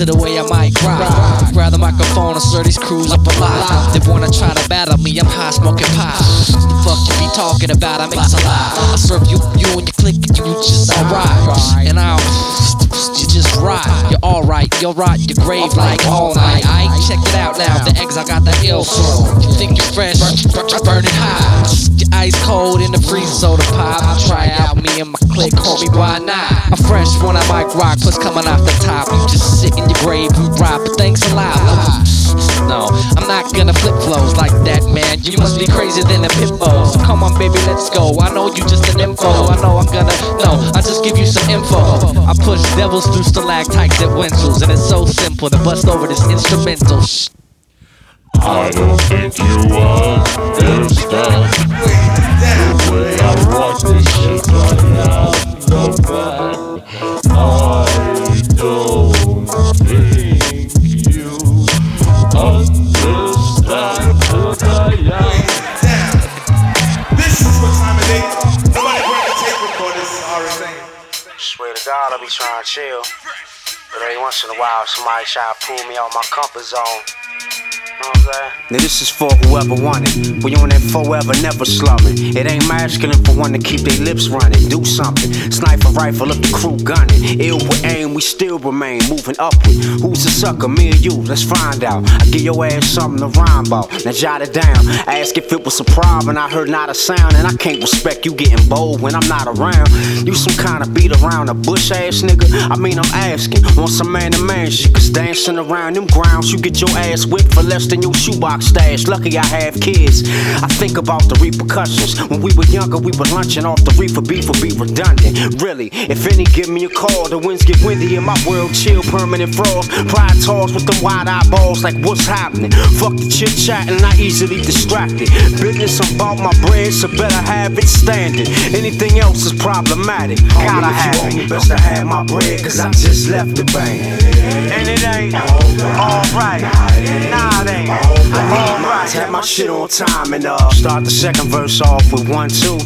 to the way I might cry. Grab the microphone and stir these crews up a lot. They wanna try to battle me, I'm high smoking pot. The fuck you be talking about? I make a lot. I serve you, you and your clique, you just alright. And I'll, you just ride. You're alright, you're right, you're grave like all night. Check it out now. The eggs I got the ill. You think you're fresh, burning high. Your ice cold in the freezer soda pop. Try out me and my clique, call me why not? I'm fresh when I mic rock, plus coming off the top. You just sit in your grave and rock, but thanks a lot. No, I'm not gonna flip flows like that, man. You must be crazier than a pit bull. So come on, baby, let's go. I know you just an info. I know I'm gonna no. I just give you some info. I push devils through stalactites at Winchell's, and it's so simple to bust over this instrumental. Shh. I don't think you understand the way I rock this shit right now. No bad. I don't think trying to chill. But every once in a while, somebody try to pull me out my comfort zone. Now this is for whoever wanted. We on that forever, never slumming. It ain't masculine for one to keep their lips running. Do something. Sniper rifle up the crew gunning. Ill with aim, we still remain moving upward. Who's the sucker? Me or you? Let's find out. I give your ass something to rhyme about. Now jot it down. Ask if it was a problem. I heard not a sound, and I can't respect you getting bold when I'm not around. You some kind of beat around a bush ass nigga. I mean, I'm asking. Want some man to man shit? Cause dancing around them grounds, you get your ass whipped for less than your shoebox stash. Lucky I have kids. I think about the repercussions. When we were younger, we were lunching off the reefer beef would be redundant. Really, if any give me a call, the winds get windy in my world, chill, permanent frost. Pride talks with them wide eyeballs like what's happening. Fuck the chit chat and I easily distracted. Business about my bread, so better have it standing. Anything else is problematic. Gotta have it. Best to have my bread, cause I just left the bank. And it ain't alright. Nah, it ain't. Alright. Had my shit on time and uh start the second verse off with one, two.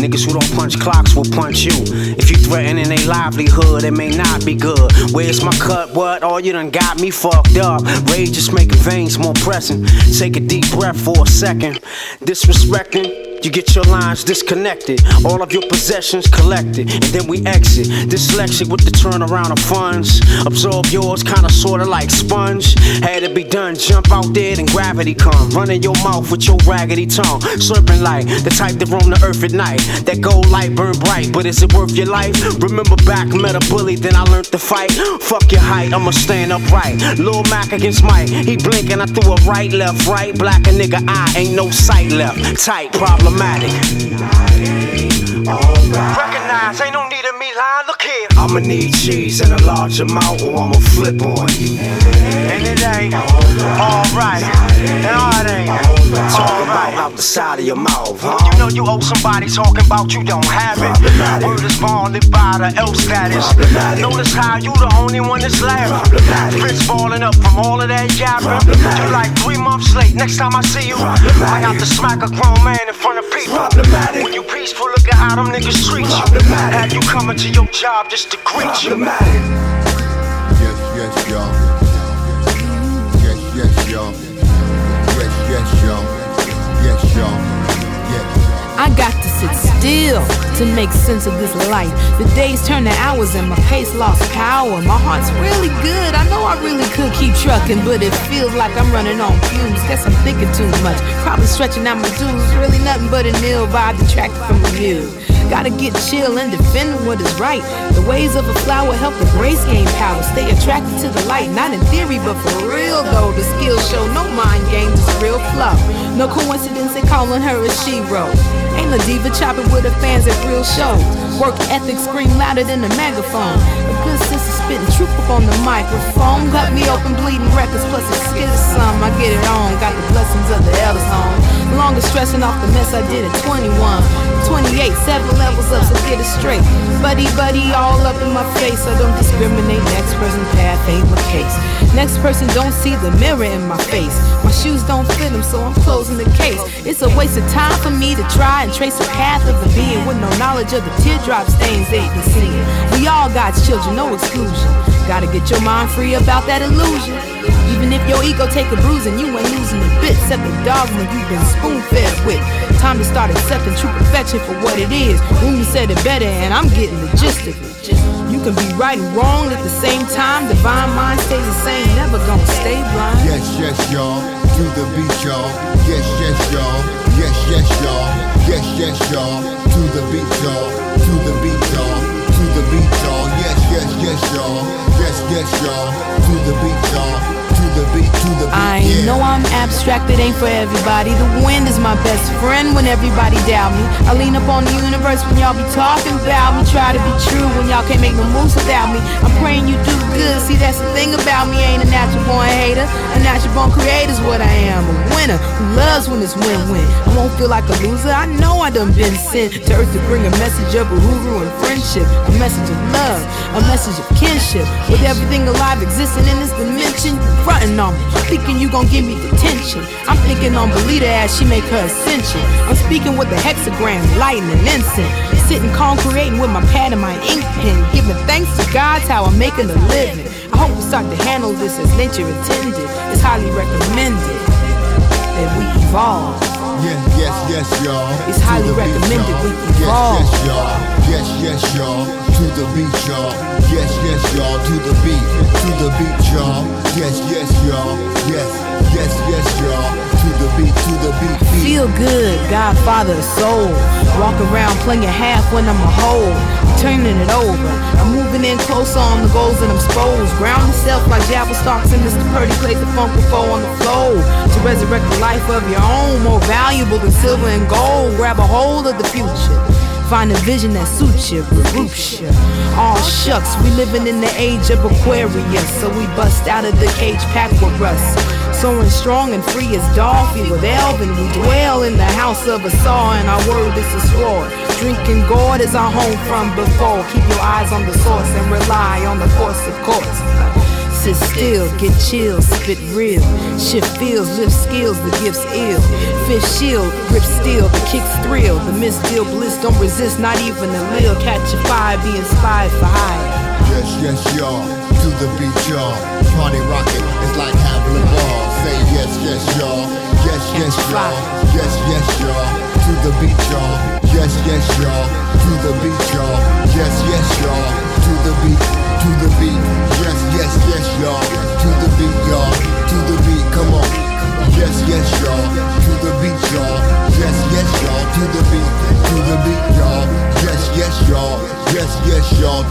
Niggas who don't punch clocks will punch you. If you threatening their livelihood, it may not be good. Where's my cut? What? Oh, you done got me fucked up. Rage is making veins more pressing. Take a deep breath for a second. Disrespecting. You get your lines disconnected, all of your possessions collected, and then we exit. Dyslexic with the turnaround of funds. Absorb yours, kinda sorta like sponge. Had it be done, jump out there and gravity come. Running your mouth with your raggedy tongue. Serpent light, the type that roam the earth at night. That gold light burn bright, but is it worth your life? Remember back, met a bully, then I learned to fight. Fuck your height, I'ma stand upright. Lil Mac against Mike, he blinking, I threw a right, left, right. Black a nigga, I ain't no sight left. Tight, problematic. Recognize, ain't no need me. Look here. I'ma need cheese in a large amount, or I'ma flip on you. And it ain't alright. And all it ain't alright. Out the side of your mouth, huh? You know you owe somebody talking about you don't have it. Word is born, live by the L status. Notice how you the only one that's laughing. Prince falling up from all of that yapping. You like three months late. Next time I see you, I got to smack a grown man in front of people. When you peaceful, look at how them niggas treat you. Have you coming to your job just to greet you? Yes, yes, y'all. Yes, yes, y'all. Yes, yes, y'all. Yes, y'all. Yes. I got to sit still to make sense of this life. The days turn to hours and my pace lost power. My heart's really good. I know I really could keep trucking, but it feels like I'm running on fumes. Guess I'm thinking too much. Probably stretching out my dues. Really nothing but an ill vibe detracted from the view. Gotta get chill and defend what is right. The ways of a flower help the grace gain power. Stay attracted to the light, not in theory, but for real though. The skills show no mind games, it's real flow. No coincidence in calling her a she wrote. Ain't no diva chopping with her fans at real shows. Work ethic scream louder than a megaphone. A good of spitting truth up on the microphone. Cut me open bleeding records, plus it's skid some. I get it on, got the blessings of the elders on. Longer stressing off the mess I did at 21. 28, seven levels up, so get it straight. Buddy, buddy, all up in my face. I don't discriminate. Next person path ain't my case. Next person don't see the mirror in my face. My shoes don't fit them, so I'm closing the case. It's a waste of time for me to try and trace the path of the being with no knowledge of the teardrop stains they've been seeing. We all God's children, no exclusion. Gotta get your mind free about that illusion. Ego take a bruise and you ain't losing a bit. Except the dogma you've been spoon fed with. Time to start accepting true perfection for what it is. Rumi said it better, and I'm getting the gist of it. You can be right and wrong at the same time. Divine mind stays the same, never gonna stay blind. Yes, yes, y'all. To the beat, y'all. Yes, yes, y'all. Yes, yes, y'all. Yes, yes, y'all. To the beat, y'all. To the beat, y'all. To the beat, y'all. Yes, yes, yes, y'all. Yes, yes, y'all. To the beat, y'all the beat, to the beat. I yeah. know I'm abstract, it ain't for everybody. The wind is my best friend when everybody doubt me. I lean up on the universe when y'all be talking about me. Try to be true when y'all can't make no moves without me. I'm praying you do good. See, that's the thing about me. Ain't a natural born hater. A natural born creator's what I am. A winner who loves when it's win-win. I won't feel like a loser. I know I done been sent to earth to bring a message of uhuru and friendship. A message of love. A message of kinship. With everything alive existing in this dimension. Front frontin' on me. Thinking you gon' give me detention. I'm thinking on Belita as she make her ascension. I'm speaking with the hexagram, lighting and incense. Sitting calm, creating with my pad and my ink pen. Giving thanks to God's how I'm making a living. I hope we start to handle this as nature intended. It's highly recommended that we evolve. Yes, yes, yes, y'all. It's highly recommended we evolve. Yes, yes, y'all. Yes, yes, y'all. To the beat, y'all. Yes, yes, y'all. To the beat. To the beat, y'all. Yes, yes, y'all. Yes, yes, yes, y'all. The beat, to the beat. beat. Feel good, Godfather soul. Walk around playing half when I'm a whole. Turning it over. I'm moving in closer on the goals that I'm exposed. Ground yourself like Jabba stalks and Mr. Purdy plays the funk before on the flow. To resurrect the life of your own, more valuable than silver and gold. Grab a hold of the future. Find a vision that suits you, regroups you. All shucks, we living in the age of Aquarius, so we bust out of the cage packed with rust. Soaring strong and free as Dolphy with Elvin, we dwell in the house of a saw, and our word is a sword. Drinking gourd is our home from before. Keep your eyes on the source and rely on the force of course. Sit still, get chills, spit real. Shift feels, lift skills, the gifts ill. Fish shield, grip steel, the kicks thrill. The mist deal bliss, don't resist, not even a lil. Catch a fire, be inspired for higher. Yes, yes, y'all. To the beat, y'all. Party rocket, it's like having a ball. Say yes, yes, y'all. Yes, yes, y'all. Yes, yes, y'all. To the beat, y'all. Yes, yes, y'all. To the beat, y'all. Yes, yes, y'all. To the beat to the beat. Yes, yes,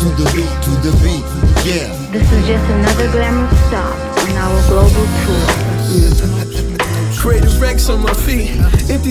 To the beat, to the beat. Yeah. This is just another glamorous stop on our global tour. Creative Rex on my feet,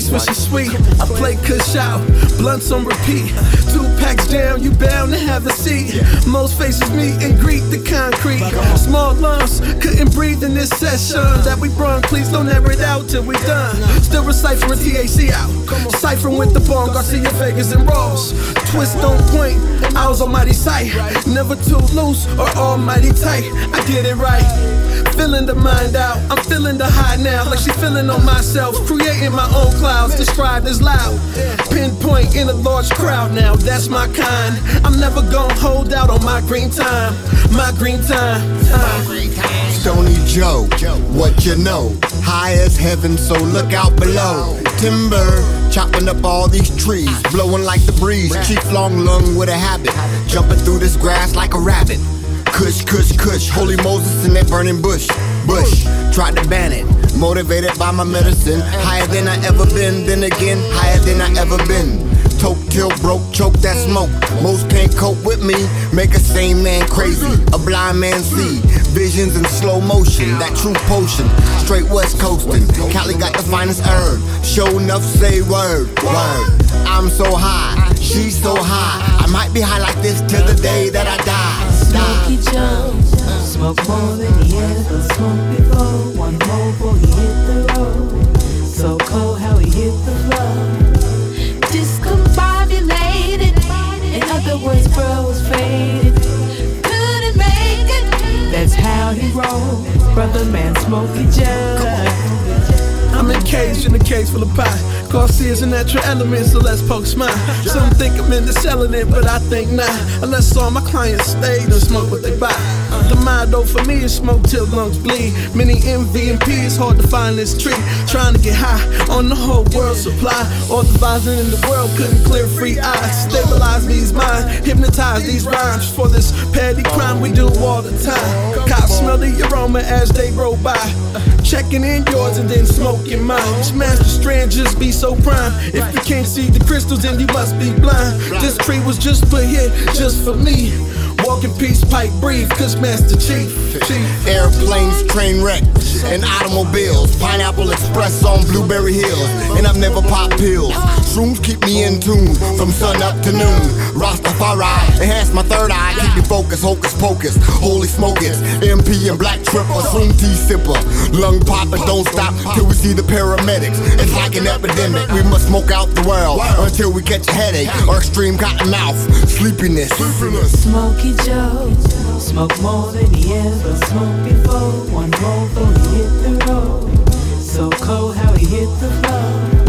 empty swishy sweet. I play kush out, blunts on repeat. Two packs down, you bound to have a seat. Most faces meet and greet the concrete. Small lungs, couldn't breathe in this session. That we brung, please don't air it out till we done. Still deciphering THC out. Ciphering with the bong, Garcia Vegas and Ross. Twist on point, I was almighty sight. Never too loose or almighty tight. I get it right. Feeling the mind out, I'm feeling the high now, like she feeling on myself, creating my own clouds, described as loud. Pinpoint in a large crowd now, that's my kind. I'm never gonna hold out on my green time, my green time. Uh. Stony Joe, what you know? High as heaven, so look out below. Timber, chopping up all these trees, blowing like the breeze. Chief long lung with a habit, jumping through this grass like a rabbit. Kush, kush, kush, holy Moses in that burning bush. Bush, tried to ban it. Motivated by my medicine. Higher than I ever been, then again, higher than I ever been. Toke till broke, choke that smoke. Most can't cope with me, make a sane man crazy. A blind man see visions in slow motion. That true potion, straight west coasting. Cali got the finest herb. Show enough, say word, word. I'm so high, she's so high. I might be high like this till the day that I die. Smokey Joe, smoke more than he ever smoked before. One more before he hit the road. So cold how he hit the floor. Discombobulated. In other words, bro was faded. Couldn't make it. That's how he rolled. Brother man, Smokey Joe. I'm encaged in a case full of pie. Is a natural element, so let's poke smile. Some think I'm into selling it, but I think not. Unless all my clients stay and smoke what they buy. The motto for me is smoke till lungs bleed. Many and it's hard to find this tree. Trying to get high on the whole world supply. Visor in the world couldn't clear free eyes. Stabilize these minds, hypnotize these rhymes. For this petty crime we do all the time. Cops smell the aroma as they roll by. Checking in yours and then smoking mine. Smash the strand, just be so prime. If you can't see the crystals, then you must be blind. This tree was just put here just for me. Walk in peace, pipe, breathe, cause Master Chief. Chief. Airplanes, train wrecks, and automobiles. Pineapple Express on Blueberry Hill. And I've never popped pills. Shrooms keep me in tune from sun up to noon. Rastafari, enhance my third eye. Keep me focused, hocus pocus. Holy smokers, MP and black tripper. Shroom tea sipper. Lung popper, don't stop till we see the paramedics. It's like an epidemic. We must smoke out the world until we catch a headache or extreme cotton mouth. Sleepiness. Smokey Joe, smoke more than he ever smoked before. One more before he hit the road. So cold how he hit the floor.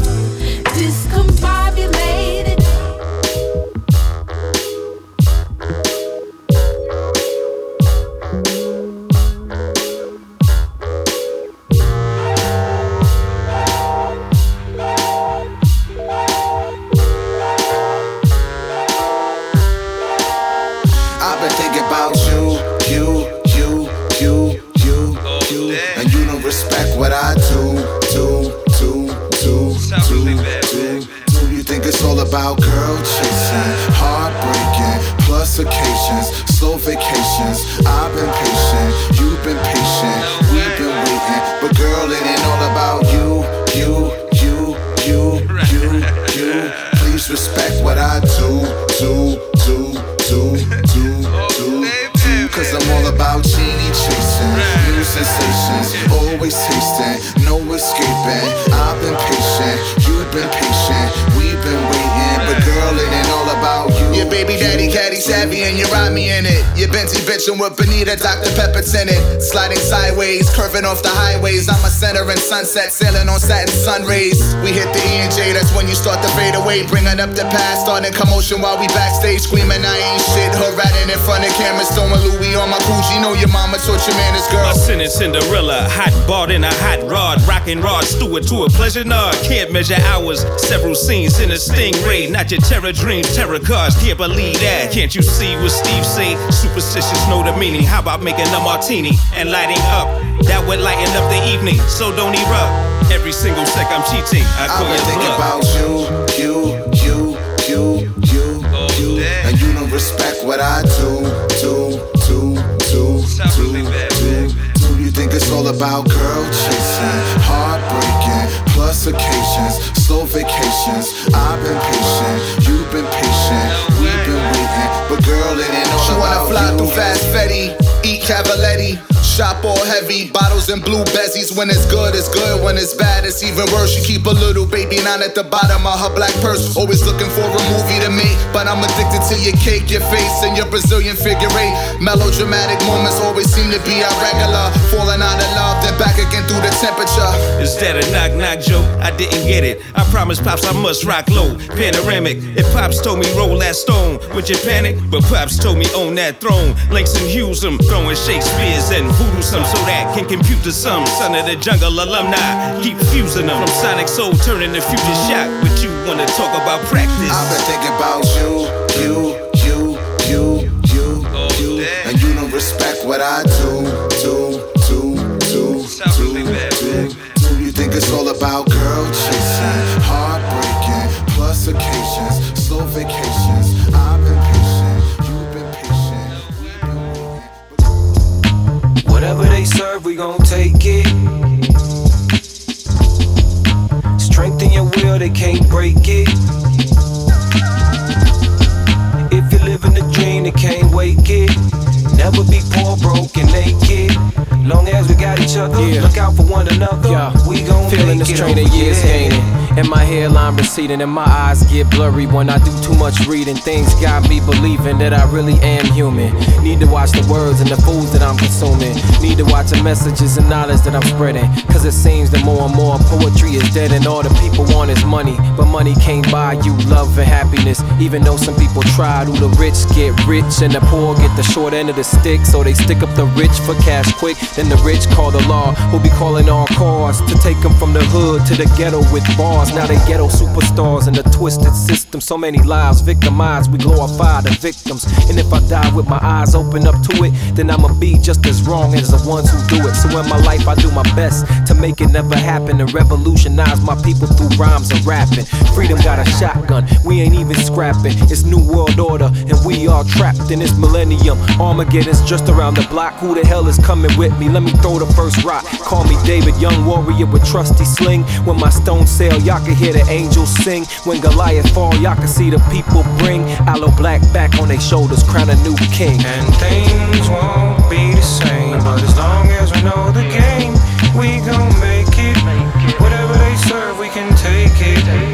Savvy and you ride me in it. Your Bentley bitchin' with Benita, Dr. Pepper tinted. Sliding sideways, curving off the highways. I'm a center in sunset, sailing on satin sun rays. We hit the E and J, that's when you start to fade away. Bringing up the past, starting commotion while we backstage screaming, I ain't shit. Her ratting in front of cameras, throwing Louis on my Gucci. Know your mama taught your man this girl. My sin is Cinderella, hot bought in a hot rod, rocking Rod Stewart to a pleasure nod. Can't measure hours, several scenes in a stingray, not your terror dreams, terror cars. Can't believe that. Can't you see what Steve say? Superstitious know the meaning. How about making a martini and lighting up? That would lighten up the evening, so don't erupt. Every single sec I'm cheating. I call I've been thinking about you, you, you, you, you, you, and you don't respect what I do, do, do, do, do, do, do. You think it's all about girl chasing, heartbreaking, plus occasions, slow vacations. I've been patient, you've been patient, fly through fast Fetty, eat Cavaletti, shop all heavy, bottles and blue bezies. When it's good, it's good. When it's bad, it's even worse. She keep a little baby nine at the bottom of her black purse. Always looking for a movie to make, but I'm addicted to your cake, your face, and your Brazilian figure eight. Melodramatic moments always seem to be irregular. Falling out of love, then back again through the temperature. Is that a knock knock joke? I didn't get it. I promised Pops I must rock low. Panoramic. If Pops told me roll that stone, would you panic? But Pops told me own that throne. Langston Hughes, I'm throwing Shakespeare's and voodoo some so that can compute the sum. Son of the jungle alumni. Keep fusing them. From Sonic Soul turning the future shock. But you wanna talk about practice? I've been thinking about you, you, you, you, you, you, and you don't respect what I do, do, do, do, do, do, do. You think it's all about girl chasing, heartbreaking, plus occasions, slow vacations. Whatever they serve, we gon' take it. Strength in your will, they can't break it. If you live in a dream, they can't wake it. Never be poor, broke, and naked. Long as we got each other, Yeah. look out for one another. Yeah. We gon' Feeling make this it train of years gaining. And my hairline receding and my eyes get blurry when I do too much reading. Things got me believing that I really am human. Need to watch the words and the foods that I'm consuming. Need to watch the messages and knowledge that I'm spreading. Cause it seems that more and more poetry is dead and all the people want is money. But money can't buy you love and happiness. Even though some people try to, the rich get rich and the poor get the short end of the stick. So they stick up the rich for cash quick. Then the rich call the law, Uh, who be calling all cars to take them from the hood to the ghetto with bars. Now they ghetto superstars in the twisted system. So many lives victimized, we glorify the victims. And if I die with my eyes open up to it, then I'ma be just as wrong as the ones who do it. So in my life, I do my best to make it never happen and revolutionize my people through rhymes and rapping. Freedom got a shotgun, we ain't even scrapping. It's new world order, and we all trapped in this millennium. Armageddon's just around the block. Who the hell is coming with me? Let me throw the first rock. Call me David, young warrior with trusty sling. When my stone sail, y'all can hear the angels sing. When Goliath fall, y'all can see the people bring Aloe Blacc back on their shoulders, crown a new king. And things won't be the same, but as long as we know the game, we gon' make it. Whatever they serve, we can take it.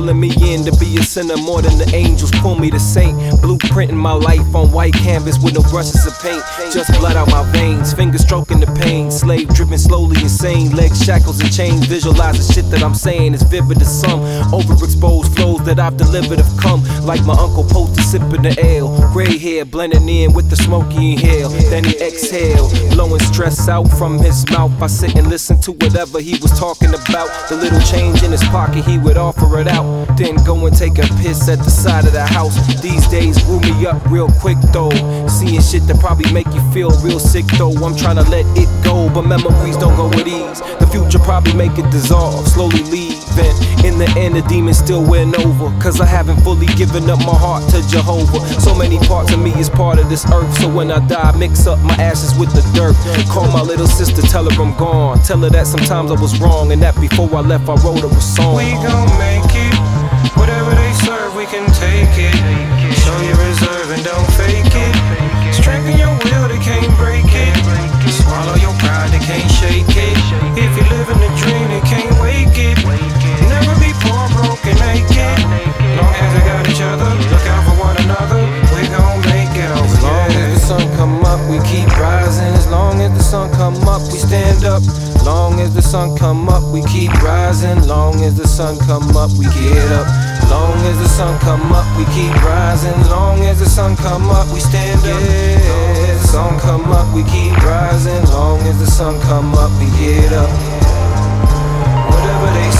Pulling me in to be sinner more than the angels pull me to saint. Blueprinting my life on white canvas with no brushes of paint. Just blood out my veins, fingers stroking the pain. Slave dripping slowly insane, legs shackles and chains. Visualize the shit that I'm saying is vivid as some. Overexposed flows that I've delivered have come. Like my uncle Poster sipping the ale. Gray hair blending in with the smoky inhale. Then he exhale, blowing stress out from his mouth. I sit and listen to whatever he was talking about. The little change in his pocket, he would offer it out. Then go and take a piss at the side of the house. These days grew me up real quick though. Seeing shit that probably make you feel real sick though. I'm trying to let it go, but memories don't go with ease. The future probably make it dissolve, slowly leaving. In the end, the demons still win over. Cause I haven't fully given up my heart to Jehovah. So many parts of me is part of this earth. So when I die, mix up my ashes with the dirt. Call my little sister, tell her I'm gone. Tell her that sometimes I was wrong and that before I left, I wrote her a song. We gon' make it. Whatever they serve, we can take it. Show your reserve and don't fake it. Strengthen your will, they can't break it. Swallow your pride, they can't shake it. If you live in a dream, they can't wake it. Never be poor, broke, and naked. Long as we got each other, look out for one another. We gon' make it over. As long as the sun come up, we keep rising. As long as the sun come up, we stand up. Long as the sun come up, we keep rising. Long as the sun come up, we get up. Long as the sun come up, we keep rising. Long as the sun come up, we stand up. Long as the sun come up, we keep rising. Long as the sun come up, we get up. Whatever they serve,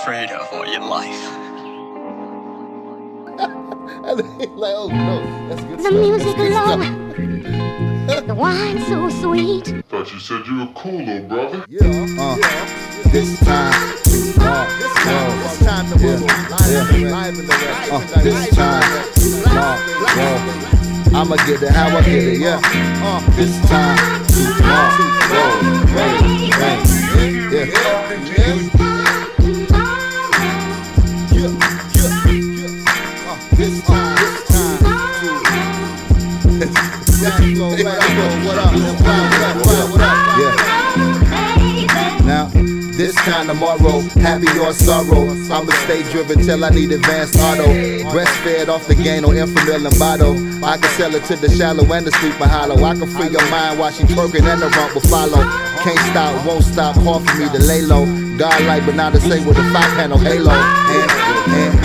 afraid of all your life. like, oh no, that's good The stuff. music alone. The wine so sweet. Thought you said you were cool, little brother. Uh, this time, uh, uh, this time to move yeah. uh, this time, uh, whoa. I'ma get it how I get it, yeah. Uh, this time, uh, whoa, hey, hey, yeah. This time tomorrow, happy or sorrow, I'ma stay driven till I need advanced auto. Breastfed off the gain on Enfamil and bottle. I can sell it to the shallow and the sleeper hollow. I can free your mind watching twerking and the rump will follow. Can't stop, won't stop, hard for me to lay low. God like, but not the same with a five panel halo. And, and,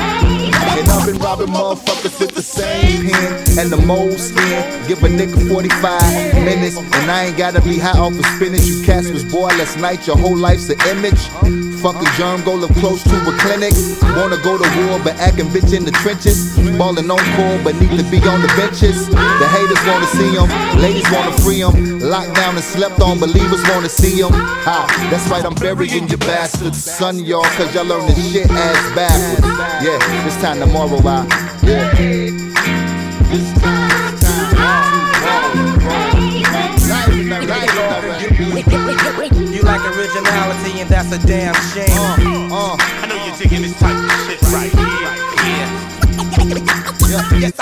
been robbing motherfuckers with the same pen and the mold skin. Give a nigga 45 minutes, and I ain't gotta be high off of spinach. You cats was boy last night, your whole life's an image. Fucking germ, go live close to a clinic. Wanna go to war, but acting bitch in the trenches. Ballin' on call, but need to be on the benches. The haters wanna see them, ladies wanna free them. Locked down and slept on, believers wanna see them. Ha, that's right, I'm burying your bastards. Son, y'all, cause y'all learn this shit ass backwards. Yeah, it's time tomorrow, I. Yeah. You like originality, and that's a damn shame. Uh, I know you're digging this type of shit right here. Yes, I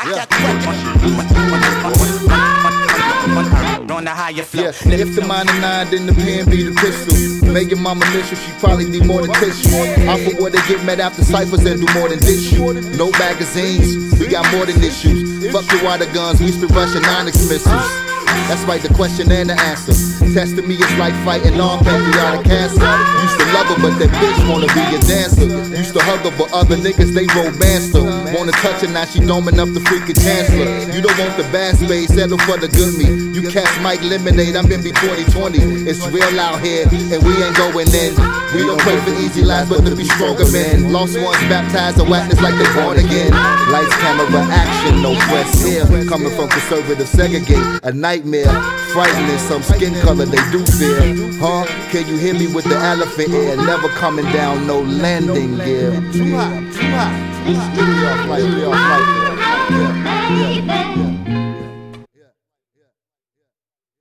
on the higher flow. Yeah, if the minor nine, then the pen be the pistol. Make your mama miss you, she probably need more than tissue. Off of where they get met after ciphers and do more than dish you. No magazines, we got more than issues. Fuck the water guns, we spit Russian onyx missiles. That's right, the question and the answer. Testing me is like fighting on pancreatic cancer. Used to love her, but that bitch wanna be a dancer. Used to hug her, but other niggas they romance her. Wanna touch her, now she doming up the freaking chancellor. You don't want the bad space, settle for the good me. You cats might lemonade, I'm in be 2020. It's real out here, and we ain't going in. We don't pray for easy lives, but to be stronger men. Lost ones baptized in whackness like they born again. Lights, camera, action, no press here. Coming from conservative segregate, a nightmare. Frightening, some skin color they do fear. Huh? Can you hear me with the elephant ear? Never coming down, no landing gear. Too hot, too hot. Really off light, really off light. Yeah, yeah, yeah.